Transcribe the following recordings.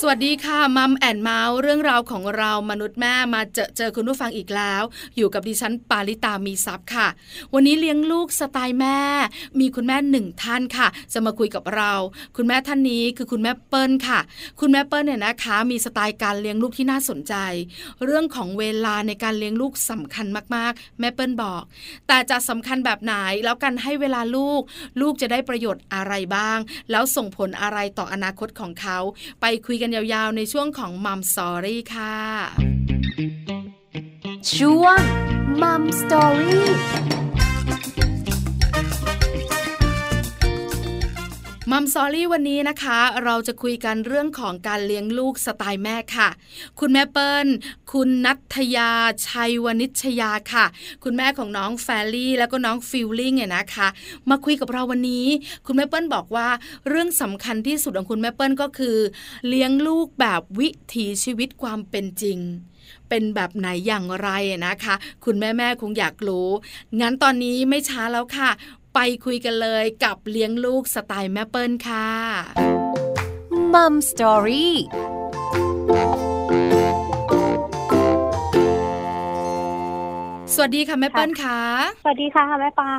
สวัสดีค่ะมัมแอนเมาส์เรื่องราวของเรามนุษย์แม่มาเจอเจอคุณผู้ฟังอีกแล้ว อยู่กับดิฉันปาริตามีทรัพย์ค่ะ วันนี้เลี้ยงลูกสไตล์แม่ มีคุณแม่หนึ่งท่านค่ะ จะมาคุยกับเรา คุณแม่ท่านนี้คือคุณแม่เปิ้ลค่ะ คุณแม่เปิ้ลเนี่ยนะคะ มีสไตล์การเลี้ยงลูกที่น่าสนใจ เรื่องของเวลาในการเลี้ยงลูกสำคัญมากๆ แม่เปิ้ลบอก แต่จะสำคัญแบบไหนแล้วกันให้เวลาลูก ลูกจะได้ประโยชน์อะไรบ้าง แล้วส่งผลอะไรต่ออนาคตของเขาไปคุยกันยาวๆ ในช่วงของ Mom Story ค่ะ ช่วง Mom Story Mom Story วันนี้นะคะ เราจะคุยกันเรื่องของการเลี้ยงลูกสไตล์แม่ค่ะ คุณแม่เปิ้ล คุณนัทยา ชัยวณิชยาค่ะ คุณแม่ของน้องแฟรี่ แล้วก็น้องฟิลลิ่งเนี่ยนะคะ มาคุยกับเราวันนี้ คุณแม่เปิ้ลบอกว่าเรื่องสำคัญที่สุดของคุณแม่เปิ้ลก็คือ เลี้ยงลูกแบบวิถีชีวิตความเป็นจริงเป็นแบบไหนอย่างไรนะคะ คุณแม่แม่คงอยากรู้ งั้นตอนนี้ไม่ช้าแล้วค่ะ ไปคุยกันเลยกับเลี้ยงลูกสไตล์แม่เปิ้ลค่ะมัมสตอรี่สวัสดีค่ะแม่เปิ้ลค่ะ สวัสดีค่ะแม่ปลา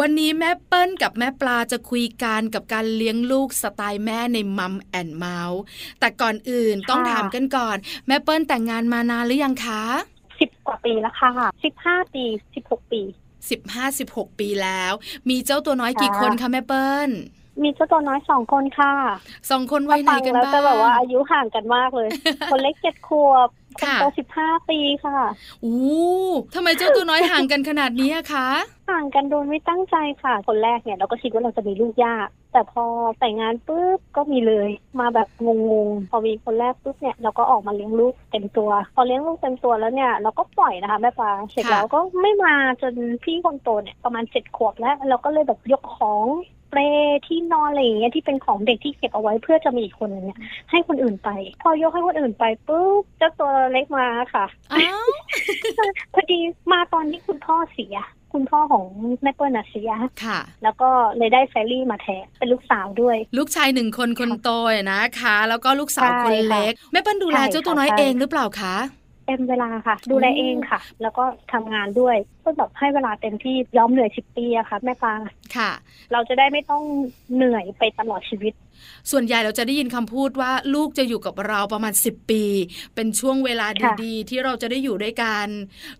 วันนี้แม่เปิ้ลกับแม่ปลาจะคุยกันกับการเลี้ยงลูกสไตล์แม่ในมัมแอนเมาส์แต่ก่อนอื่นต้องถามกันก่อน แม่เปิ้ลแต่งงานมานานหรือยังคะสิบกว่าปีแล้วค่ะสิบห้าปีสิบหกปี สิบห้าสิบหกปีแล้ว มีเจ้าตัวน้อยกี่คนคะแม่เปิ้ล มีเจ้าตัวน้อยสองคนค่ะสองคนวัยไหนกันบ้างแล้วจะแบบว่าอายุห่างกันมากเลย คนเล็กเจ็ดขวบคนโตสิบห้าปีค่ะอู้ทำไมเจ้าตัวน้อยห่างกันขนาดนี้คะ ห่างกันโดยไม่ตั้งใจค่ะ คนแรกเนี่ยเราก็คิดว่าเราจะมีลูกยาก แต่พอแต่งงานปุ๊บก็มีเลย มาแบบงงๆ พอมีคนแรกปุ๊บเนี่ยเราก็ออกมาเลี้ยงลูกเต็มตัว พอเลี้ยงลูกเต็มตัวแล้วเนี่ยเราก็ปล่อยนะคะแม่ปลาเสร็จแล้วก็ไม่มาจนพี่คนโตเนี่ยประมาณเจ็ดขวบแล้วเราก็เลยแบบยกของ เปรที่นอนอะไรอย่างเงี้ยที่เป็นของเด็กที่เก็บเอาไว้เพื่อจะมีอีกคนนึงเนี่ยให้คนอื่นไป พอยกให้คนอื่นไปปุ๊บเจ้าตัวเล็กมาค่ะพอดีมาตอนที่คุณพ่อเสียคุณพ่อของแม่เปิ้ลเสียค่ะ แล้วก็เลยได้แฟรี่มาแทนเป็นลูกสาวด้วย ลูกชายหนึ่งคนคนโตนะคะ แล้วก็ลูกสาวคนเล็ก แม่เปิ้ลดูแลเจ้าตัวน้อยเองหรือเปล่าคะ เต็มเวลาค่ะ ดูแลเองค่ะ แล้วก็ทำงานด้วยก็แบบให้เวลาเต็มที่ย้อมเหนื่อยสิบปีอะค่ะ แม่ปาค่ะ เราจะได้ไม่ต้องเหนื่อยไปตลอดชีวิต ส่วนใหญ่เราจะได้ยินคำพูดว่าลูกจะอยู่กับเราประมาณสิบปี เป็นช่วงเวลาดีๆ ที่เราจะได้อยู่ด้วยกัน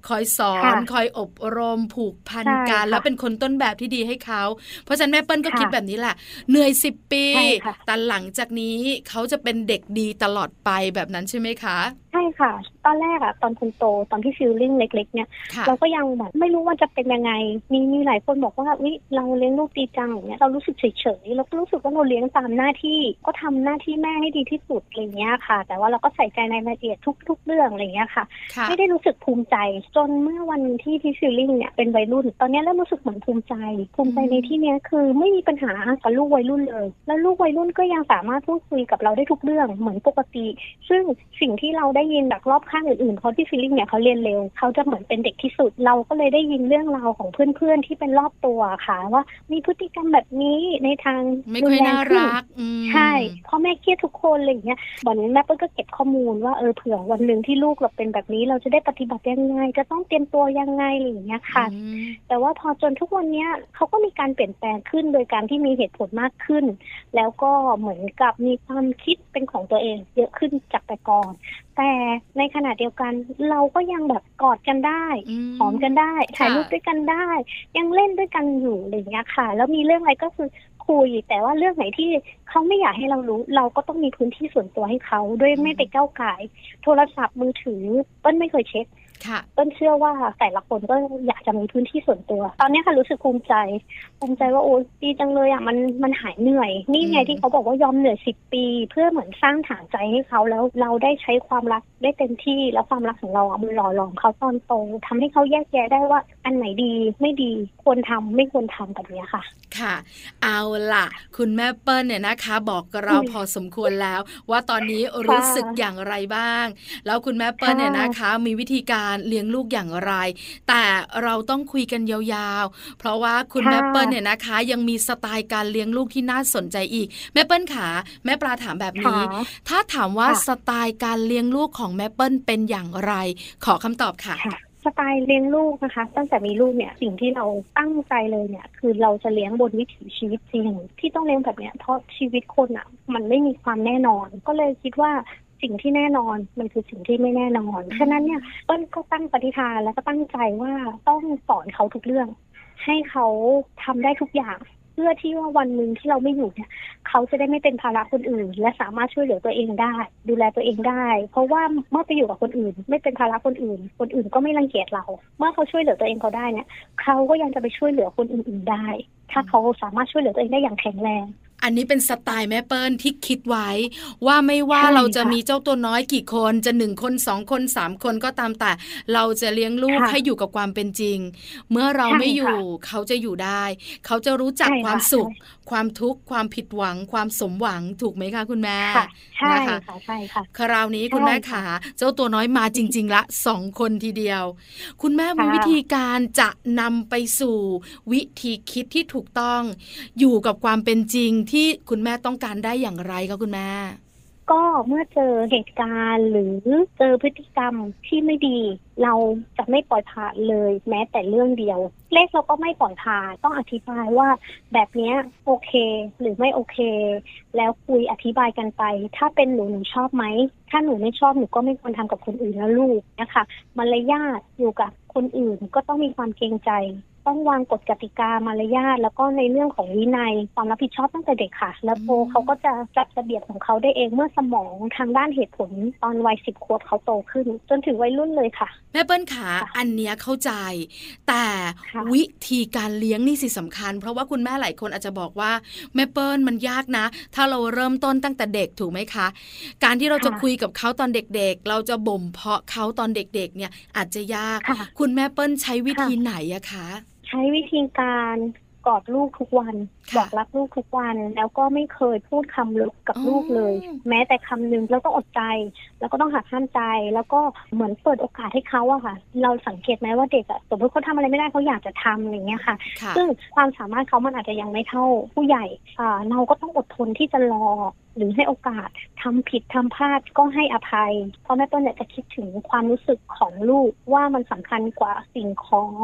คอยสอน คอยอบรมผูกพันกันแล้วเป็นคนต้นแบบที่ดีให้เขา เพราะฉะนั้นแม่เปิ้ลก็คิดแบบนี้แหละเหนื่อยสิบปี แต่หลังจากนี้เขาจะเป็นเด็กดีตลอดไปแบบนั้นใช่ไหมคะใช่ค่ะ ตอนแรกอะตอนคนโตตอนที่ฟิลลิ่งเล็ก ๆ เนี่ย เราก็ยังแบบไม่รู้ว่าจะเป็นยังไง มีมีหลายคนบอกว่าวิเราเลี้ยงลูกดีจังเนี่ยเรารู้สึกเฉยๆเราก็รู้สึกว่าเราเลี้ยงตามหน้าที่ก็ทำหน้าที่แม่ให้ดีที่สุดอะไรเงี้ยค่ะ แต่ว่าเราก็ใส่ใจในรายละเอียดทุก ๆ เรื่องอะไรเงี้ยค่ะ ไม่ได้รู้สึกภูมิใจ จนเมื่อวันที่ที่ฟิลลิ่งเนี่ยเป็นวัยรุ่น ตอนนี้เริ่มรู้สึกเหมือนภูมิใจ ภูมิใจในที่เนี้ยคือไม่มีปัญหากับลูกวัยรุ่นเลย แล้วลูกวัยรุ่นก็ยังสามารถพูดคุยกับเราได้ทุกเรื่องเหมือนปกติ ซึ่งสิ่งที่เราได้ยินจากรอบข้างอื่นๆเพราะที่ฟิลลิ่งเนี่ยเขาเรียนเร็วเขาจะเหมือนเป็นเด็กที่สุดเราก็เลยได้ยินเรื่องราวของเพื่อนๆที่เป็นรอบตัวค่ะ ว่ามีพฤติกรรมแบบนี้ในทางไม่ค่อยน่ารักใช่พ่อแม่เครียดทุกคนอะไรอย่างเงี้ยวันนี้แม่เปิ้ลก็เก็บข้อมูลว่าเออเผื่อวันหนึ่งที่ลูกเราเป็นแบบนี้ เราจะได้ปฏิบัติยังไง จะต้องเตรียมตัวยังไงอะไรอย่างเงี้ยค่ะ แต่ว่าพอจนทุกวันเนี้ยเขาก็มีการเปลี่ยนแปลงขึ้นโดยการที่มีเหตุผลมากขึ้น แล้วก็เหมือนกับมีความคิดเป็นของตัวเอง เยอะขึ้นจากแต่ก่อนแต่ในขณะเดียวกันเราก็ยังแบบกอดกันได้หอมกันได้ถ่ายรูปด้วยกันได้ ยังเล่นด้วยกันอยู่อะไรอย่างเงี้ยค่ะ แล้วมีเรื่องอะไรก็คือ คุย แต่ว่าเรื่องไหนที่เขาไม่อยากให้เรารู้ เราก็ต้องมีพื้นที่ส่วนตัวให้เขาด้วยไม่ไปก้าวไก่โทรศัพท์มือถือเปิ้ลไม่เคยเช็คต้นเชื่อว่าแต่ละคนก็อยากจะมีพื้นที่ส่วนตัว ตอนนี้ค่ะรู้สึกภูมิใจ ภูมิใจว่าโอ้ดีจังเลยอะมันมันหายเหนื่อย นี่ไงที่เขาบอกว่ายอมเหนื่อยสิบปี เพื่อเหมือนสร้างฐานใจให้เขาแล้วเราได้ใช้ความรัก ได้เต็มที่แล้วความรักของเราอะมันหล่อหลอมเขาตอนโตทำให้เขาแยกแยะได้ว่าอันไหนดีไม่ดีควรทำไม่ควรทำแบบนี้ค่ะ ค่ะ เอาล่ะ คุณแม่เปิ้ลเนี่ยนะคะ บอกกับเราพอสมควรแล้ว ว่าตอนนี้รู้สึกอย่างไรบ้าง แล้วคุณแม่เปิ้ลเนี่ยนะคะ มีวิธีการเลี้ยงลูกอย่างไร แต่เราต้องคุยกันยาวๆ เพราะว่าคุณแม่เปิ้ลเนี่ยนะคะ ยังมีสไตล์การเลี้ยงลูกที่น่าสนใจอีก แม่เปิ้ลขาแม่ปลาถามแบบนี้ค่ะถ้าถามว่าค่ะสไตล์การเลี้ยงลูกของแม่เปิ้ลเป็นอย่างไร ขอคำตอบค่ะค่ะสไตล์เลี้ยงลูกนะคะ ตั้งแต่มีลูกเนี่ยสิ่งที่เราตั้งใจเลยเนี่ย คือเราจะเลี้ยงบนวิถีชีวิตจริง ที่ต้องเลี้ยงแบบเนี้ยเพราะชีวิตคนอะ มันไม่มีความแน่นอน ก็เลยคิดว่าสิ่งที่แน่นอนมันคือสิ่งที่ไม่แน่นอน ฉะนั้นเนี่ยเปิ้ลก็ตั้งปฏิฐานแล้วก็ตั้งใจว่าต้องสอนเขาทุกเรื่อง ให้เขาทำได้ทุกอย่าง เพื่อที่ว่าวันหนึ่งที่เราไม่อยู่เนี่ย เขาจะได้ไม่เป็นภาระคนอื่น และสามารถช่วยเหลือตัวเองได้ ดูแลตัวเองได้ เพราะว่าเมื่อไปอยู่กับคนอื่น ไม่เป็นภาระคนอื่น คนอื่นก็ไม่รังเกียจเรา เมื่อเขาช่วยเหลือตัวเองเขาได้เนี่ย เขาก็ยังจะไปช่วยเหลือคนอื่นๆได้ ถ้าเขาสามารถช่วยเหลือตัวเองได้อย่างแข็งแรง อันนี้เป็นสไตล์แม่เปิ้ลที่คิดไว้ ว่าไม่ว่าใช่เราจะค่ะมีเจ้าตัวน้อยกี่คนจะหนึ่งคนสองคนสามคนก็ตามแต่ เราจะเลี้ยงลูกค่ะให้อยู่กับความเป็นจริง เมื่อเราใช่ไม่อยู่ค่ะเขาจะอยู่ได้ เขาจะรู้จักใช่ค่ะความสุขใช่ความทุกข์ความผิดหวัง ความสมหวังถูกไหมคะคุณแม่ค่ะใช่นะคะค่ะใช่ค่ะคราวนี้คุณใช่แม่ค่ะขาเจ้าตัวน้อยมาจริง ๆ ละสองคนทีเดียว คุณแม่มีค่ะวิธีการจะนำไปสู่ วิธีคิดที่ถูกต้อง อยู่กับความเป็นจริงที่ที่คุณแม่ต้องการได้อย่างไรคะคุณแม่ก็เมื่อเจอเหตุการณ์หรือเจอพฤติกรรมที่ไม่ดี เราจะไม่ปล่อยผ่านเลย แม้แต่เรื่องเดียว เลขเราก็ไม่ปล่อยผ่านต้องอธิบายว่าแบบนี้โอเคหรือไม่โอเค แล้วคุยอธิบายกันไป ถ้าเป็นหนูหนูชอบไหม ถ้าหนูไม่ชอบหนูก็ไม่ควรทำกับคนอื่นแล้วลูกนะคะมารยาทอยู่กับคนอื่นก็ต้องมีความเกรงใจ ต้องวางกฎกติกามารยาทแล้วก็ในเรื่องของวินัยความรับผิดชอบตั้งแต่เด็กค่ะ แล้วโตอืมเขาก็จะจัดระเบียบของเขาได้เองเมื่อสมองทางด้านเหตุผลตอนวัยสิบขวบเขาโตขึ้น จนถึงวัยรุ่นเลยค่ะ แม่เปิ้ลขาค่ะอันเนี้ยเข้าใจ แต่ค่ะวิธีการเลี้ยงนี่สิสำคัญ เพราะว่าคุณแม่หลายคนอาจจะบอกว่าแม่เปิ้ลมันยากนะ ถ้าเราเริ่มต้นตั้งแต่เด็กถูกไหมคะ การที่เราจะค่ะคุยกับเขาตอนเด็กๆ เราจะบ่มเพาะเขาตอนเด็กๆ เนี่ยอาจจะยากค่ะคุณแม่เปิ้ลใช้วิธีค่ะไหนอะคะใช้วิธีการกอดลูกทุกวันค่ะบอกรักลูกทุกวัน แล้วก็ไม่เคยพูดคำลบกับอ๋อลูกเลย แม้แต่คำหนึ่งแล้วก็อดใจ แล้วก็ต้องหักห้ามใจ แล้วก็เหมือนเปิดโอกาสให้เขาอะค่ะ เราสังเกตไหมว่าเด็กอะสมมติเขาทำอะไรไม่ได้เขาอยากจะทำอย่างเงี้ยค่ะค่ะซึ่งความสามารถเขามันอาจจะยังไม่เท่าผู้ใหญ่อ่าเราก็ต้องอดทนที่จะรอหรือให้โอกาสทำผิดทำพลาดก็ให้อภัย เพราะแม่ต้นเนี่ยจะคิดถึงความรู้สึกของลูกว่ามันสำคัญกว่าสิ่งของ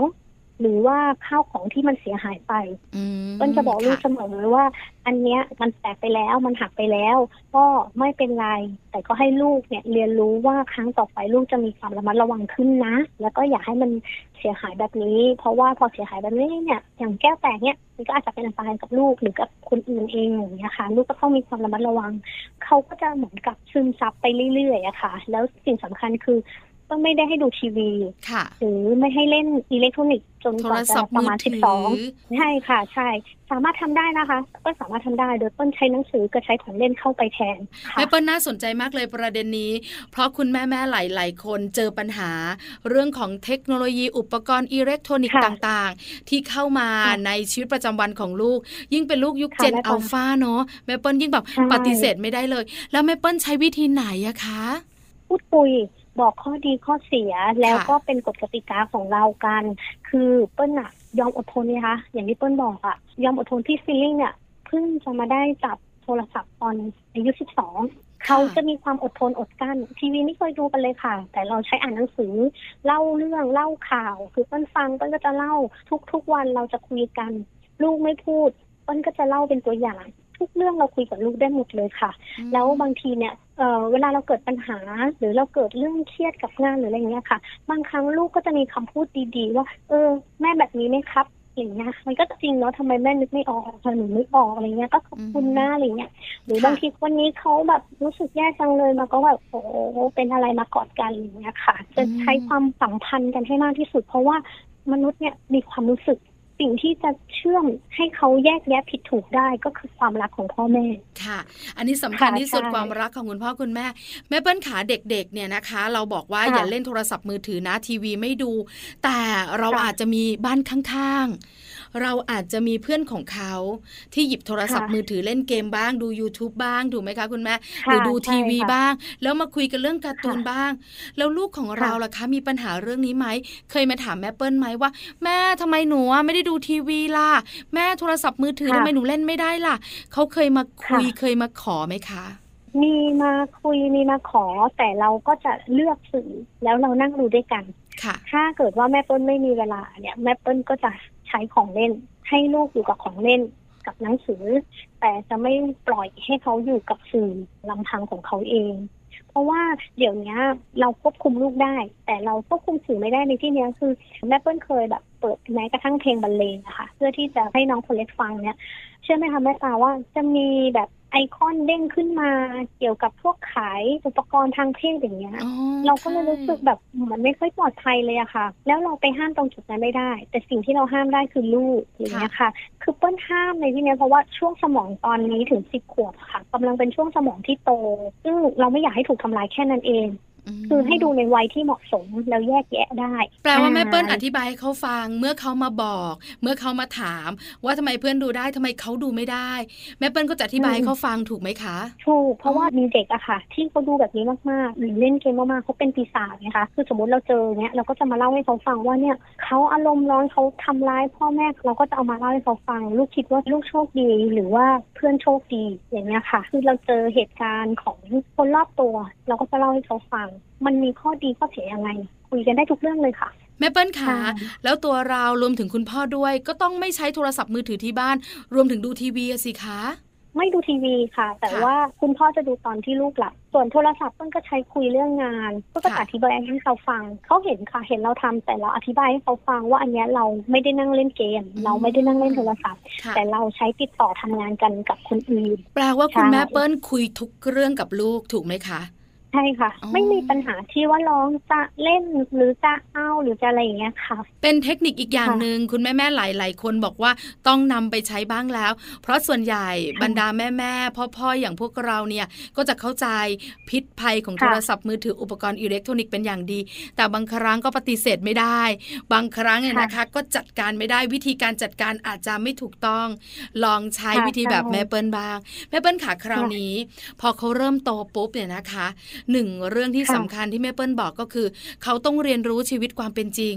หรือว่าข้าวของที่มันเสียหายไปอืมต้นจะบอกลูกค่ะเสมอว่า อันเนี้ยมันแตกไปแล้วมันหักไปแล้ว ก็ไม่เป็นไร แต่ก็ให้ลูกเนี่ยเรียนรู้ว่าครั้งต่อไปลูกจะมีความระมัดระวังขึ้นนะ แล้วก็อย่าให้มันเสียหายแบบนี้ เพราะว่าพอเสียหายแบบนี้เนี่ย อย่างแก้วแตกเนี่ยมันก็อาจจะเป็นอันตรายกับลูกหรือกับคนอื่นเองอย่างเงี้ยค่ะลูกก็ต้องมีความระมัดระวัง เขาก็จะเหมือนกับซึมซับไปเรื่อยๆอะค่ะ แล้วสิ่งสำคัญคือ ต้องไม่ได้ให้ดูทีวีค่ะหรือไม่ให้เล่นอิเล็กทรอนิกส์จนโทกรว่าศัจะพท์ประมือมาณถืสิบอสองใช่ค่ะ ใช่ สามารถทำได้นะคะ ก็สามารถทำได้โดยต้นใช้หนังสือกับใช้ของเล่นเข้าไปแทนค่ะแม่เปิ้ลน่าสนใจมากเลยประเด็นนี้ เพราะคุณแม่แม่ๆหลาย ๆ คนเจอปัญหา เรื่องของเทคโนโลยีอุปกรณ์อิเล็กทรอนิกส์ค่ะต่าง ๆ ที่เข้ามาค่ะในชีวิตประจำวันของลูก ยิ่งเป็นลูกยุคค่ะ Gen แม่เปิ้อัลลฟาเนาะแม่เปิ้ลยิ่งแบบใช่ปฏิเสธไม่ได้เลย แล้วแม่เปิ้ลใช้วิธีไหนอะคะ พูดคุย บอกข้อดีข้อเสียแล้วค่ะก็เป็นกฎกติกาของเรากัน คือเปิ้ลอะยอมอดทนนะคะอย่างที่เปิ้ลบอกอะยอมอดทนที่ฟีลลิ่งเนี่ยเพิ่งจะมาได้จับโทรศัพท์ตอนอายุสิบสองเขาจะมีความอดทนอดกลั้น ทีวีไม่เคยดูกันเลยค่ะ แต่เราใช้อ่านหนังสือ เล่าเรื่องเล่าข่าว คือเปิ้ลฟังเปิ้ลก็จะเล่าทุกๆวันเราจะคุยกัน ลูกไม่พูดเปิ้ลก็จะเล่าเป็นตัวอย่าง ทุกเรื่องเราคุยกับลูกได้หมดเลยค่ะ แล้วบางทีเนี่ยเอ่อเวลาเราเกิดปัญหา หรือเราเกิดเรื่องเครียดกับงานหรืออะไรเงี้ยค่ะ บางครั้งลูกก็จะมีคำพูดดีๆ ว่า เออ แม่แบบนี้ไหมครับอย่างเงี้ยมันก็จริงเนาะทำไมแม่นึกไม่ออกทำไมหนูนึกออกอะไรเงี้ยก็ขอบคุณนะอะไรเงี้ยหรือบางทีวันนี้เขาแบบรู้สึกแย่จังเลยมาก็แบบโอ้เป็นอะไรมากอดกันอย่างเงี้ยค่ะ จะใช้ความสัมพันธ์กันให้มากที่สุด เพราะว่ามนุษย์เนี่ยมีความรู้สึก สิ่งที่จะเชเชื่อมให้เขาแยกแยะผิดถูกได้ก็คือความรักของพ่อแม่ ค่ะ อันนี้สำคัญค่ะที่สุดใช่ความรักของคุณพ่อคุณแม่ แม่เปิ้ลขาเด็กๆเนี่ยนะคะ เราบอกว่าค่ะอย่าเล่นโทรศัพท์มือถือนะทีวีไม่ดู แต่เราค่ะอาจจะมีบ้านข้างๆ เราอาจจะมีเพื่อนของเขาที่หยิบโทรศัพท์ค่ะมือถือเล่นเกมบ้างดู YouTube บ้างถูกไหมคะคุณแม่หค่ะรือดูใช่ทีวีค่ะบ้าง แล้วมาคุยกันเรื่องการ์ตูนค่ะบ้าง แล้วลูกของเราค่ะล่ะคะมีปัญหาเรื่องนี้ไหมเคยมาถามแม่เปิ้ลไหมว่า แม่ทำไมหนูอะไม่ได้ดูทีวีล่ะแม่โทรศัพท์มือถือค่ะทำไมหนูเล่นไม่ได้ล่ะเขาเคยมาคุยค่ะเคยมาขอไหมคะมีมาคุยมีมาขอ แต่เราก็จะเลือกสื่อแล้วเรานั่งดูด้วยกัน ค่ะ ถ้าเกิดว่าแม่เปิ้ลไม่มีเวลาเนี่ย แม่เปิ้ลก็จะ ใช้ของเล่น ให้ลูกอยู่กับของเล่นกับหนังสือ แต่จะไม่ปล่อยให้เขาอยู่กับสื่อลำพังของเขาเอง เพราะว่าเดี๋ยวนี้เราควบคุมลูกได้ แต่เราควบคุมสื่อไม่ได้ในที่นี้คือแม่เปิ้ลเคยแบบเปิดแม้กระทั่งเพลงบรรเลงนะคะเพื่อที่จะให้น้องคนเล็กฟังเนี่ยเชื่อไหมคะแม่ตาว่าจะมีแบบ ไอคอนเด้งขึ้นมาเกี่ยวกับพวกขายอุปกรณ์ทางเพศอย่างเงี้ยอ๋อเราก็เลยค่ะรู้สึกแบบเหมันไม่ค่อยปลอดภัยเลยอะค่ะ แล้วเราไปห้ามตรงจุดนั้นไม่ได้ แต่สิ่งที่เราห้ามได้คือลูกอย่างเงี้ยค่ะ คือเปิ้ลห้ามในที่เนี้ยเพราะว่าช่วงสมองตอนนี้ถึงสิบขวบค่ะกำลังเป็นช่วงสมองที่โต ซึ่งเราไม่อยากให้ถูกทำลายแค่นั้นเองม คือให้ดูในวัยที่เหมาะสมแล้วแยกแยะได้ แปลว่าแม่เปิ้ลออ่าธิบายให้เขาฟัง เมื่อเขามาบอก เมื่อเขามาถาม ว่าทำไมเพื่อนดูได้ทำไมเขาดูไม่ได้ แม่เปิ้ลก็จะอธิบายให้เขาฟังถูกไหมคะถูกเพราะว่ามีเด็กอะค่ะ ที่เขาดูแบบนี้มากๆหรือเล่นเกมมากๆเขาเป็นปีศาจไงคะคือสมมติเราเจอเนี้ยเราก็จะมาเล่าให้เขาฟังว่าเนี่ยเขาอารมณ์ร้อนเขาทำร้ายพ่อแม่เราก็จะเอามาเล่าให้เขาฟัง ลูกคิดว่าลูกโชคดี หรือว่าเพื่อนโชคดีอย่างเงี้ยค่ะ คือเราเจอเหตุการณ์ของคนรอบตัว เราก็จะเล่าให้เขาฟังมันมีข้อดีข้อเสียยังไง คุยกันได้ทุกเรื่องเลยค่ะ แม่เปิ้ลขาค่ะแล้วตัวเรารวมถึงคุณพ่อด้วย ก็ต้องไม่ใช้โทรศัพท์มือถือที่บ้าน รวมถึงดูทีวีอะสิคะไม่ดูทีวีค่ะ แต่ค่ะว่าคุณพ่อจะดูตอนที่ลูกหลับส่วนโทรศัพท์เปิ้ลก็ใช้คุยเรื่องงานก็จะค่ะอธิบายให้เขาฟังเขาเห็นค่ะเห็นเราทำแต่เราอธิบายให้เขาฟังว่าอันเนี้ยเราไม่ได้นั่งเล่นเกม เราไม่ได้นั่งเล่นโทรศัพท์ค่ะแต่เราใช้ติดต่อทำงานกันกับคนอื่นแปลว่าคุณใช่แม่เปิ้ลคุยทุกเรื่องกับลูกถูกไหมคะ ใช่ค่ะอ๋อไม่มีปัญหาที่ว่าร้องจะเล่นหรือจะเอาหรือจะอะไรอย่างเงี้ยค่ะ เป็นเทคนิคอีกอย่างค่ะหนึ่งคุณแม่แม่ๆหลายๆคนบอกว่าต้องนำไปใช้บ้างแล้ว เพราะส่วนใหญ่ค่ะบรรดาแม่แม่พ่อพ่อๆอย่างพวกเราเนี่ยก็จะเข้าใจพิษภัยของค่ะโทรศัพท์มือถืออุปกรณ์อิเล็กทรอนิกส์เป็นอย่างดี แต่บางครั้งก็ปฏิเสธไม่ได้ บางครั้งเนี่ยค่ะนะคะก็จัดการไม่ได้วิธีการจัดการอาจจะไม่ถูกต้อง ลองใช้ค่ะวิธีแบบใช่แม่เปิ้ลบ้าง แม่เปิ้ลขาคราวค่ะนี้ พอเขาเริ่มโตปุ๊บเนี่ยนะคะหนึ่งเรื่องที่ค่ะสำคัญที่แม่เปิ้ลบอกก็คือ เขาต้องเรียนรู้ชีวิตความเป็นจริง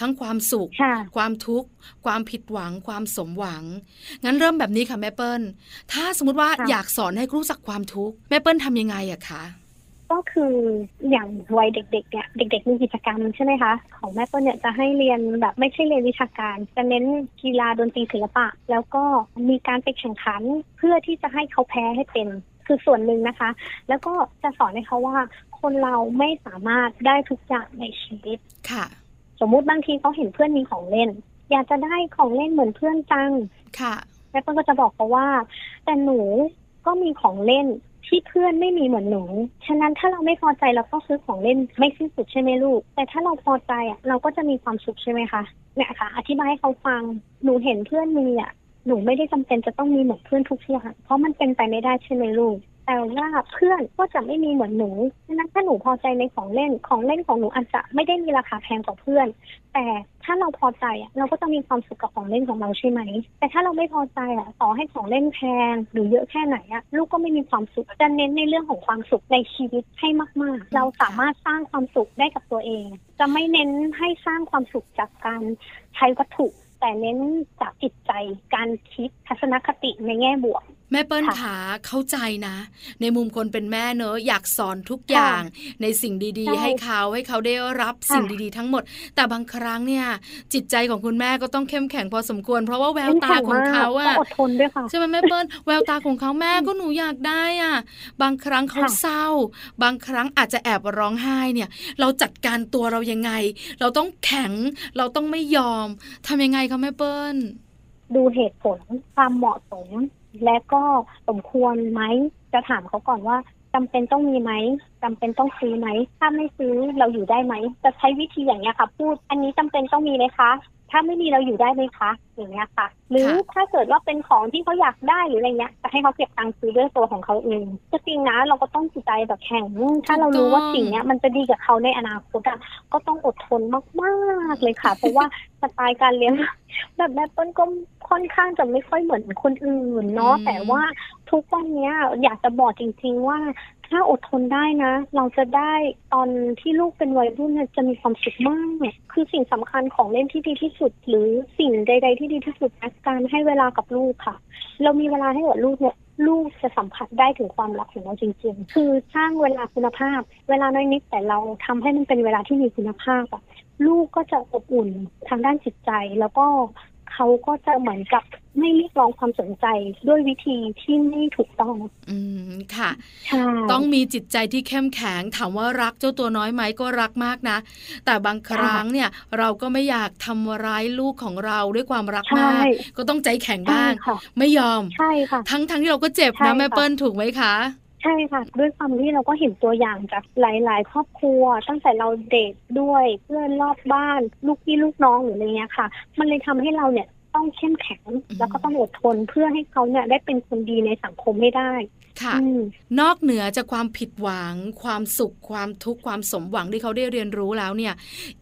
ทั้งความสุขค่ะความทุกข์ ความผิดหวัง ความสมหวัง งั้นเริ่มแบบนี้ค่ะแม่เปิ้ล ถ้าสมมติว่าค่ะอยากสอนให้รู้จักความทุกข์แม่เปิ้ลทำยังไงอะคะก็คืออย่างวัยเด็กๆเนี่ยเด็ก ๆ มีกิจกรรมใช่ไหมคะ ของแม่เปิ้ลเนี่ยจะให้เรียนแบบไม่ใช่เรียนวิชาการ จะเน้นกีฬาดนตรีศิลปะ แล้วก็มีการไปแข่งขันเพื่อที่จะให้เขาแพ้ให้เป็น คือส่วนหนึ่งนะคะ แล้วก็จะสอนให้เขาว่า คนเราไม่สามารถได้ทุกอย่างในชีวิตค่ะ สมมุติบางทีเขาเห็นเพื่อนมีของเล่น อยากจะได้ของเล่นเหมือนเพื่อนจังค่ะแม่เปิ้ลก็จะบอกเขาว่า แต่หนูก็มีของเล่นที่เพื่อนไม่มีเหมือนหนู ฉะนั้นถ้าเราไม่พอใจเราก็ซื้อของเล่นไม่สิ้นสุดใช่ไหมลูก แต่ถ้าเราพอใจอะเราก็จะมีความสุขใช่ไหมคะ เนี่ยค่ะ อธิบายให้เขาฟัง หนูเห็นเพื่อนมีอะ หนูไม่ได้จำเป็นจะต้องมีเหมือนเพื่อนทุกอย่างเพราะมันเป็นไปไม่ได้ใช่ไหมลูกแต่ว่าเพื่อนก็จะไม่มีเหมือนหนูฉะนั้นถ้าหนูพอใจในของเล่น ของเล่นของหนูอาจจะไม่ได้มีราคาแพงกว่าเพื่อน แต่ถ้าเราพอใจอะเราก็จะมีความสุขกับของเล่นของเราใช่ไหม แต่ถ้าเราไม่พอใจอะต่อให้ของเล่นแพงหรือเยอะแค่ไหนอะลูกก็ไม่มีความสุข จะเน้นในเรื่องของความสุขในชีวิตให้มากๆ เราสามารถสร้างความสุขได้กับตัวเอง จะไม่เน้นให้สร้างความสุขจากการใช้วัตถุ แต่เน้นจากจิตใจการคิดทัศนคติในแง่บวก แม่เปิ้ลค่ะขาเข้าใจนะ ในมุมคนเป็นแม่เนอะอยากสอนทุกอย่างในสิ่งดีใช่ๆให้เขาให้เขาได้รับค่ะสิ่งดีๆ ทั้งหมด แต่บางครั้งเนี่ยจิตใจของคุณแม่ก็ต้องเข้มแข็งพอสมควร เพราะว่าแววตาของเขาต้อะองอดทนด้วยค่ะใช่ไหมแม่เปิ้ลแววตาของเขาแม่ก็หนูอยากได้อะบางครั้งเขาค่ะเศร้า บางครั้งอาจจะแอบร้องไห้เนี่ย เราจัดการตัวเรายังไง เราต้องแข็งเราต้องไม่ยอมทำยังไงคะแม่เปิ้ลดูเหตุผลความเหมาะสม และก็สมควรไหมจะถามเขาก่อนว่าจำเป็นต้องมีไหมจำเป็นต้องซื้อไหมถ้าไม่ซื้อเราอยู่ได้ไหมจะใช้วิธีอย่างเงี้ยค่ะ พูดอันนี้จำเป็นต้องมีไหมคะ ถ้าไม่มีเราอยู่ได้ไหมคะอย่างเงี้ยค่ะ หรือถ้าเกิดว่าเป็นของที่เขาอยากได้หรืออะไรเงี้ยจะให้เขาเก็บตังค์ซื้อด้วยตัวของเขาเองก็จริงนะเราก็ต้องจิตใจแบบแข็งถ้าเรารู้ว่าสิ่งเนี้ยมันจะดีกับเขาในอนาคตอะก็ต้องอดทนมากๆเลยค่ะ เพราะว่าสไตล์การเลี้ยงแบบแม่ต้นก็ค่อนข้างจะไม่ค่อยเหมือนคนอื่นเนาะแต่ว่าทุกวันเนี้ยอยากจะบอกจริง ๆ ว่า ถ้าอดทนได้นะ เราจะได้ตอนที่ลูกเป็นวัยรุ่นจะมีความสุขมาก คือสิ่งสำคัญของเล่นที่ดีที่สุด หรือสิ่งใด ๆ ที่ดีที่สุดนะการให้เวลากับลูกค่ะ เรามีเวลาให้กับลูกเนี่ยลูกจะสัมผัสได้ถึงความรักของเราจริง ๆ คือสร้างเวลาคุณภาพ เวลาน้อยนิดแต่เราทำให้มันเป็นเวลาที่มีคุณภาพอะลูกก็จะอบอุ่นทางด้านจิตใจ แล้วก็ เขาก็จะเหมือนกับไม่เรียกร้องความสนใจด้วยวิธีที่ไม่ถูกต้อง อืมค่ะใช่ต้องมีจิตใจที่เข้มแข็งถามว่ารักเจ้าตัวน้อยไหมก็รักมากนะ แต่บางครั้งเนี่ยเราก็ไม่อยากทำร้ายลูกของเราด้วยความรักมาก ก็ต้องใจแข็งใช่บ้างค่ะไม่ยอมใช่ค่ะทั้งทั้งที่เราก็เจ็บใช่นะแม่ค่ะเปิ้ลถูกไหมคะ ใช่ค่ะ ด้วยความที่เราก็เห็นตัวอย่างจากหลาย ๆ ครอบครัว ตั้งแต่เราเด็กด้วยเพื่อนรอบบ้าน ลูกพี่ลูกน้องหรืออะไรเงี้ยค่ะ มันเลยทำให้เราเนี่ย ต้องเข้มแข็ง แล้วก็ต้องอดทนเพื่อให้เขาเนี่ยได้เป็นคนดีในสังคมให้ได้ ค่ะอืมนอกเหนือจากความผิดหวัง ความสุขความทุกข์ความสมหวังที่เขาได้เรียนรู้แล้วเนี่ย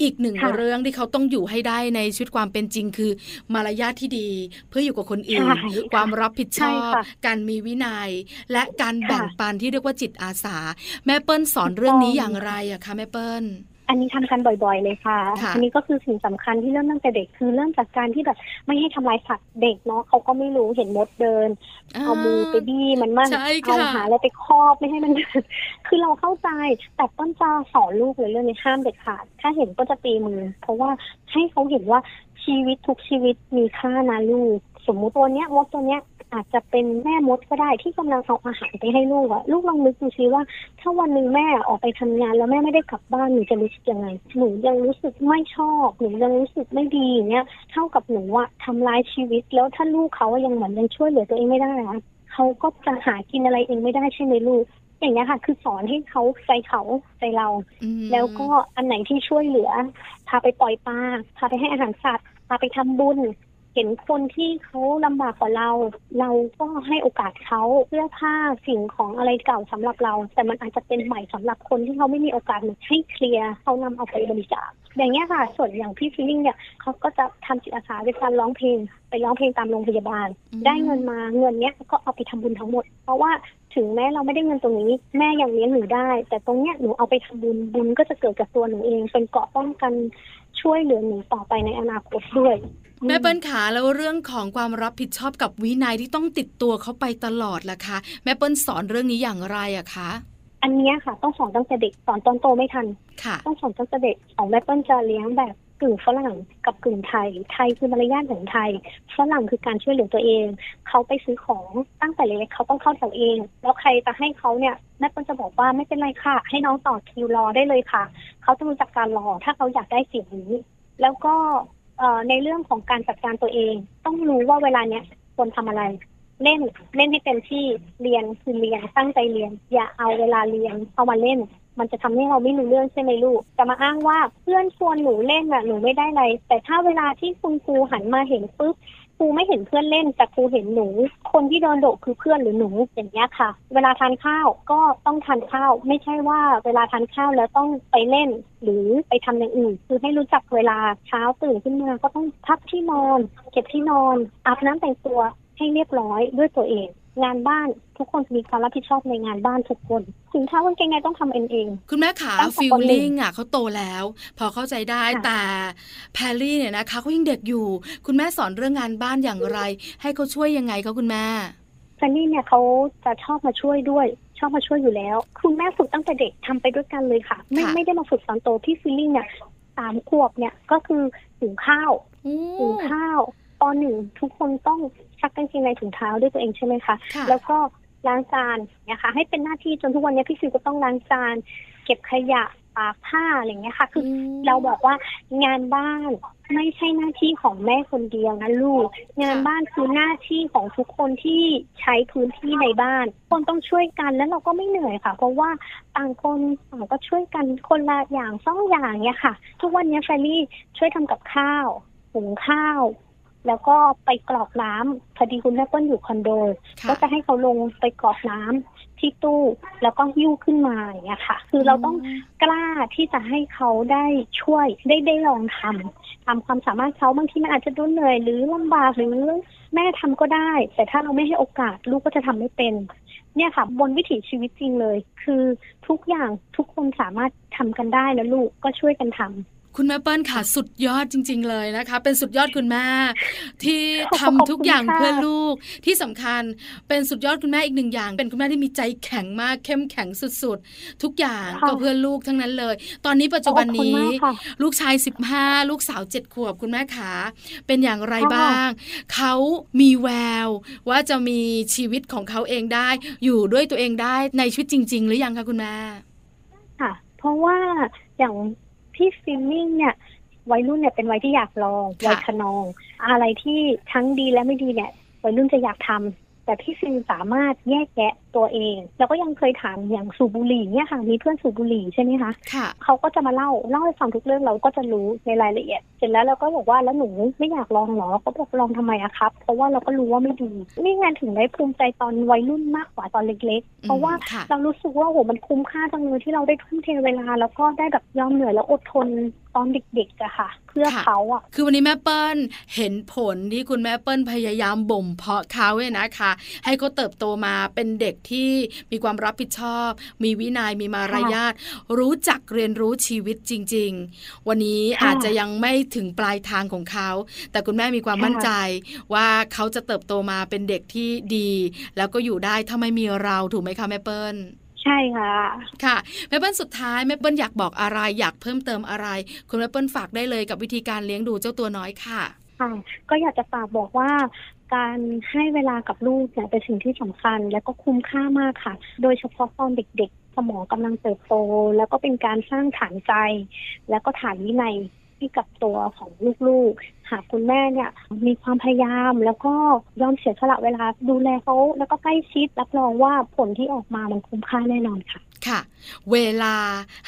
อีกหนึ่งค่ะเรื่องที่เขาต้องอยู่ให้ได้ในชีวิตความเป็นจริงคือ มารยาทที่ดี เพื่ออยู่กับคนอื่นใช่ค่ะความรับผิดชใช่อบค่ะการมีวินัย และการค่ะแบ่งปันที่เรียกว่าจิตอาสา แม่เปิ้ลสอนเรื่องนี้อย่างไรอะคะแม่เปิ้ล อันนี้ทำกันบ่อยๆเลยค่ะค่ะอันี้ก็คือสิ่งสำคัญที่เริ่มตั้งแต่เด็กคือเริ่มจากการที่แบบไม่ให้ทำลายสัตว์เด็กเนาะเขาก็ไม่รู้เห็นมดเดิน เอามือไปบี้มันมั่งใช่เอาค่ะหาอะไรไปครอบไม่ให้มัน คือเราเข้าใจ แต่ต้นจะสอนลูกเลยเรื่องนี้ห้ามเด็ดขาด ถ้าเห็นก็จะตีมือ เพราะว่าให้เขาเห็นว่าชีวิตทุกชีวิตมีค่านะลูกสมมุติตัวเนี้ยมดตัวเนี้ย อาจจะเป็นแม่มดก็ได้ที่กำลังเอาอาหารไปให้ลูกอะลูกลองนึกดูซิว่า ถ้าวันหนึ่งแม่ออกไปทำงานแล้วแม่ไม่ได้กลับบ้านหนูจะรู้สึกยังไงหนูยังรู้สึกไม่ชอบหนูยังรู้สึกไม่ดีอย่างเงี้ยเท่ากับหนูอะทำร้ายชีวิต แล้วถ้าลูกเขาอะยังเหมือนยังช่วยเหลือตัวเองไม่ได้อะเขาก็จะหากินอะไรเองไม่ได้ใช่ไหมลูกอย่างเงี้ยค่ะ คือสอนให้เขาใจเขาใจเราอืมแล้วก็อันไหนที่ช่วยเหลือ พาไปปล่อยปลาพาไปให้อาหารสัตว์พาไปทำบุญ เห็นคนที่เขาลำบากกว่าเรา เราก็ให้โอกาสเขาเสื้อผ้าสิ่งของอะไรเก่าสำหรับเรา แต่มันอาจจะเป็นใหม่สำหรับคนที่เขาไม่มีโอกาสให้เคลียร์เขานำเอาไปบริจาคอย่างเงี้ยค่ะ ส่วนอย่างพี่ฟิลลิ่งเนี่ยเขาก็จะทำจิตอาสาด้วยการร้องเพลง ไปร้องเพลงตามโรงพยาบาลอืมได้เงินมาเงินเนี้ยก็เอาไปทำบุญทั้งหมด เพราะว่าถึงแม้เราไม่ได้เงินตรงนี้ แม่ยังเลี้ยงหนูได้ แต่ตรงเนี้ยหนูเอาไปทำบุญบุญก็จะเกิดกับตัวหนูเอง เป็นเกราะป้องกันช่วยเหลือหนูต่อไปในอนาคตด้วย แม่เปิ้ลขาแล้วเรื่องของความรับผิดชอบกับวินัยที่ต้องติดตัวเขาไปตลอดล่ะคะ แม่เปิ้ลสอนเรื่องนี้อย่างไรอะคะ อันเนี้ยค่ะ ต้องสอนตั้งแต่เด็กสอนตอนโตไม่ทันค่ะ ต้องสอนตั้งแต่เด็กของแม่เปิ้ลจะเลี้ยงแบบกึ่งฝรั่งกับกึ่งไทย ไทยคือมารยาทของไทย ฝรั่งคือการช่วยเหลือตัวเอง เขาไปซื้อของตั้งแต่เล็กๆเขาต้องเข้าแถวเอง แล้วใครจะให้เขาเนี่ยแม่เปิ้ลจะบอกว่าไม่เป็นไรค่ะ ให้น้องต่อคิวรอได้เลยค่ะ เขาจะรู้จักการรอ ถ้าเขาอยากได้สิ่งนี้ แล้วก็เอ่อ ในเรื่องของการจัดการตัวเอง ต้องรู้ว่าเวลาเนี้ยควรทำอะไร เล่นเล่นให้เต็มที่เรียนคือเรียนตั้งใจเรียน อย่าเอาเวลาเรียนเอามาเล่น มันจะทำให้เราไม่รู้เรื่องใช่ไหมลูกจะมาอ้างว่าเพื่อนชวนหนูเล่นอะหนูไม่ได้อะไรแต่ถ้าเวลาที่คุณครูหันมาเห็นปุ๊บ รูไม่เห็นเพื่อนเล่นแต่ครูเห็นหนู คนที่โดนโดคือเพื่อนหรือหนูอย่างเงี้ยค่ะ เวลาทานข้าวก็ต้องทานข้าว ไม่ใช่ว่าเวลาทานข้าวแล้วต้องไปเล่น หรือไปทำอย่างอื่น คือให้รู้จักเวลาเช้าตื่นขึ้นมาก็ต้องพักที่นอน เก็บที่นอนอาบน้ำแต่งตัวให้เรียบร้อยด้วยตัวเอง งานบ้านทุกคนมีความรับผิดชอบในงานบ้านทุกคนถึงเท้ากางเกงในต้องทำเองเอง คุณแม่ขาตั้งแต่ฟิลปหนึ่งลิ่งอะเขาโตแล้ว พอเข้าใจได้ค่ะแต่แพรรี่เนี่ยนะคะเขายังเด็กอยู่ คุณแม่สอนเรื่องงานบ้านอย่างไร ให้เขาช่วยยังไงคะคุณแม่แฟนนี่เนี่ยเขาจะชอบมาช่วยด้วยชอบมาช่วยอยู่แล้ว คุณแม่ฝึกตั้งแต่เด็กทำไปด้วยกันเลยค่ะ ไม่ค่ะไม่ได้มาฝึกตอนโตพี่ฟิลลิ่งเนี่ยสามขวบเนี่ยก็คือหุงข้าวโอ้หุงข้าวตอนหนึ่งทุกคนต้อง ซักกางเกงในถุงเท้าด้วยตัวเองใช่ไหมคะค่ะแล้วก็ล้างจานนะคะให้เป็นหน้าที่จนทุกวันนี้พี่ฟิวก็ต้องล้างจานเก็บขยะตากผ้าอะไรอย่างเงี้ยค่ะ คืออมเราบอกว่างานบ้านไม่ใช่หน้าที่ของแม่คนเดียวนะลูก งานบ้านคือหน้าที่ของทุกคนที่ใช้พื้นที่ในบ้าน คนต้องช่วยกันแล้วเราก็ไม่เหนื่อยค่ะ เพราะว่าต่างคนต่างก็ช่วยกันคนละอย่างสองอย่างเนี้ยค่ะ ทุกวันนี้แฟรรี่ช่วยทำกับข้าวหุงข้าว แล้วก็ไปกรอกน้ำพอดีคุณแม่เปิ้ลอยู่คอนโดค่ะก็จะให้เขาลงไปกรอกน้ำที่ตู้แล้วก็หิ้วขึ้นมาอย่างเงี้ยค่ะ คือเราต้องกล้าที่จะให้เขาได้ช่วยได้ได้ลองทำทำความสามารถเขาบางทีมันอาจจะดูเหนื่อยหรือลำบากหรือแม่ทำก็ได้ แต่ถ้าเราไม่ให้โอกาสลูกก็จะทำไม่เป็น เนี่ยค่ะ บนวิถีชีวิตจริงเลย คือทุกอย่างทุกคนสามารถทำกันได้แล้วลูกก็ช่วยกันทำ คุณแม่เปิ้ลค่ะสุดยอดจริง ๆ เลยนะคะ เป็นสุดยอดคุณแม่ที่ทำขอบคุณทุกอย่างค่ะเพื่อลูกที่สำคัญเป็นสุดยอดคุณแม่อีกหนึ่งอย่าง เป็นคุณแม่ที่มีใจแข็งมากเข้มแข็งสุดๆ ทุกอย่างค่ะก็เพื่อลูกทั้งนั้นเลย ตอนนี้ปัจจุบันขอบคุณนี้มากค่ะลูกชาย 15 ลูกสาวเจ็ดขวบคุณแม่ขาเป็นอย่างไรค่ะบ้าง เขามีแวว ว่าจะมีชีวิตของเขาเองได้ อยู่ด้วยตัวเองได้ในชีวิตจริง ๆ หรือยังคะคุณแม่ค่ะ เพราะว่าอย่าง พี่ฟิลลิ่งเนี่ยวัยรุ่นเนี่ยเป็นวัยที่อยากลองค่ะวัยคะนอง อะไรที่ทั้งดีและไม่ดีเนี่ยวัยรุ่นจะอยากทำ แต่พี่ฟิลสามารถแยกแยะตัวเอง แล้วก็ยังเคยถามอย่างสูบบุหรี่เนี่ยค่ะมีเพื่อนสูบบุหรี่ใช่ไหมคะค่ะเขาก็จะมาเล่าเล่าให้ฟังทุกเรื่องเราก็จะรู้ในรายละเอียด เสร็จแล้วเราก็บอกว่าแล้วหนูไม่อยากลองเหรอเขาบอกลองทำไมอะครับ เพราะว่าเราก็รู้ว่าไม่ดีนี่งานถึงได้ภูมิใจตอนวัยรุ่นมากกว่าตอนเล็ก ๆ เพราะว่าค่ะเรารู้สึกว่าโหมันคุ้มค่าจังเลยที่เราได้ทุ่มเทเวลา แล้วก็ได้แบบยอมเหนื่อยแล้วอดทน ตอนเด็กๆอะค่ะ เพื่อค่ะเขาอะคือวันนี้แม่เปิ้ลเห็นผลที่คุณแม่เปิ้ลพยายามบ่มเพาะเขาเนี่ยนะคะ ให้เขาเติบโตมาเป็นเด็กที่มีความรับผิดชอบ มีวินัยมีมารยาทรู้จักเรียนรู้ชีวิตจริง ๆ วันนี้ค่ะอาจจะยังไม่ถึงปลายทางของเขา แต่คุณแม่มีความค่ะมั่นใจ ว่าเขาจะเติบโตมาเป็นเด็กที่ดี แล้วก็อยู่ได้ถ้าไม่มีเราถูกไหมคะแม่เปิ้ล ใช่ค่ะ ค่ะแม่เปิ้ลสุดท้ายแม่เปิ้ลอยากบอกอะไร อยากเพิ่มเติมอะไร คุณแม่เปิ้ลฝากได้เลยกับวิธีการเลี้ยงดูเจ้าตัวน้อยค่ะค่ะ ก็อยากจะฝากบอกว่าการให้เวลากับลูกเนี่ยเป็นสิ่งที่สำคัญ และก็คุ้มค่ามากค่ะ โดยเฉพาะตอนเด็กๆ สมองกำลังเติบโต แล้วก็เป็นการสร้างฐานใจ แล้วก็ฐานวินัยให้กับตัวของลูกๆหากคุณแม่เนี่ยมีความพยายามแล้วก็ยอมเสียสละเวลาดูแลเขาแล้วก็ใกล้ชิดรับรองว่าผลที่ออกมามันคุ้มค่าแน่นอนค่ะค่ะ เวลา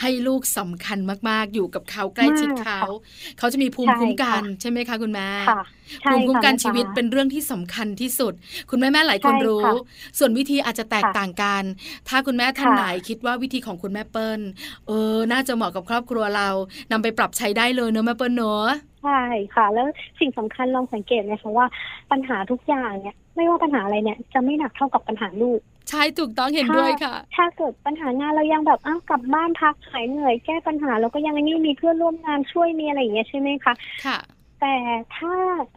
ให้ลูกสำคัญมากๆ อยู่กับเขาใกล้ชิดมากค่ะเขาเขาจะมีภูมิใช่คุ้มกันค่ะใช่ไหมคะคุณแม่ค่ะใช่ภูมิคุ้มกันค่ะชีวิตแม่เป็นเรื่องที่สำคัญที่สุด คุณแม่แม่หลายคนใช่รู้ค่ะส่วนวิธีอาจจะแตกค่ะต่างกัน ถ้าคุณแม่ท่านค่ะไหนคิดว่าวิธีของคุณแม่เปิ้ลเออ น่าจะเหมาะกับครอบครัวเรานำไปปรับใช้ได้เลยเนอะแม่เปิ้ลเนอะ ใช่ค่ะ แล้วสิ่งสำคัญลองสังเกตนะคะว่าปัญหาทุกอย่างเนี่ยไม่ว่าปัญหาอะไรเนี่ยจะไม่หนักเท่ากับปัญหาลูกใช่ถูกต้องเห็นด้วยค่ะ ถ้าเกิดปัญหางานเรายังแบบอ้าวกลับบ้านพักหายเหนื่อยแก้ปัญหาแล้วก็ยังไอ้นี่มีเพื่อนร่วมงานช่วยมีอะไรอย่างเงี้ยใช่ไหมคะค่ะ แต่ถ้า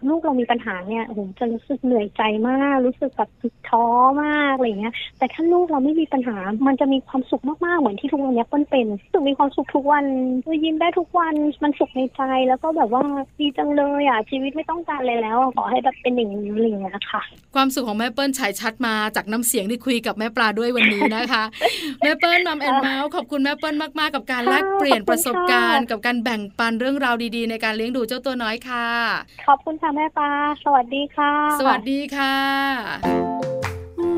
ลูกเรามีปัญหาเนี่ยผมจะรู้สึกเหนื่อยใจมาก รู้สึกแบบท้อมากอะไรเงี้ย แต่ถ้าลูกเราไม่มีปัญหา มันจะมีความสุขมากๆเหมือนที่ทุกวันเนี้ยเปิ้ลเป็นรู้สึกมีความสุขทุกวันยิ้มได้ทุกวันมันสุขในใจแล้วก็แบบว่าดีจังเลยอะชีวิตไม่ต้องการอะไรแล้ว ขอให้แบบเป็นอย่างนี้อะไรอย่างเงี้ยค่ะ ความสุขของแม่เปิ้ลฉายชัดมาจากน้ำเสียงที่คุยกับแม่ปลาด้วยวันนี้นะคะแม่เปิ้ลมัมแอนเมาส์ขอบคุณแม่เปิ้ลมากๆ กับการแลกเปลี่ยนประสบการณ์ กับการแบ่งปันเรื่องราวดีๆ ในการเลี้ยงดูเจ้าตัวน้อยค่ะขอบคุณค่ะแม่เปิ้ลสวัสดีค่ะ สวัสดีค่ะ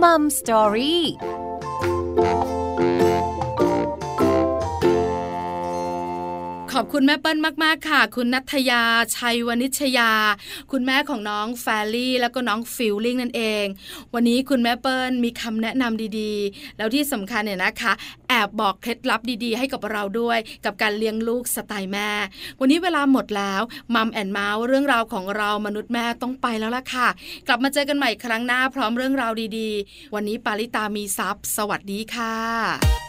Mom Story ขอบคุณแม่เปิ้ลมาก ๆ ค่ะ คุณนัทยา ชัยวณิชยา คุณแม่ของน้องแฟรี่ แล้วก็น้องฟิลลิ่งนั่นเอง วันนี้คุณแม่เปิ้ลมีคำแนะนำดีๆ แล้วที่สำคัญเนี่ยนะคะ แอบบอกเคล็ดลับดีๆ ให้กับเราด้วย กับการเลี้ยงลูกสไตล์แม่ วันนี้เวลาหมดแล้ว Mom and Mouth เรื่องราวของเรามนุษย์แม่ต้องไปแล้วล่ะค่ะ กลับมาเจอกันใหม่ครั้งหน้าพร้อมเรื่องราวดีๆ วันนี้ปาริตามีซัพ์สวัสดีค่ะ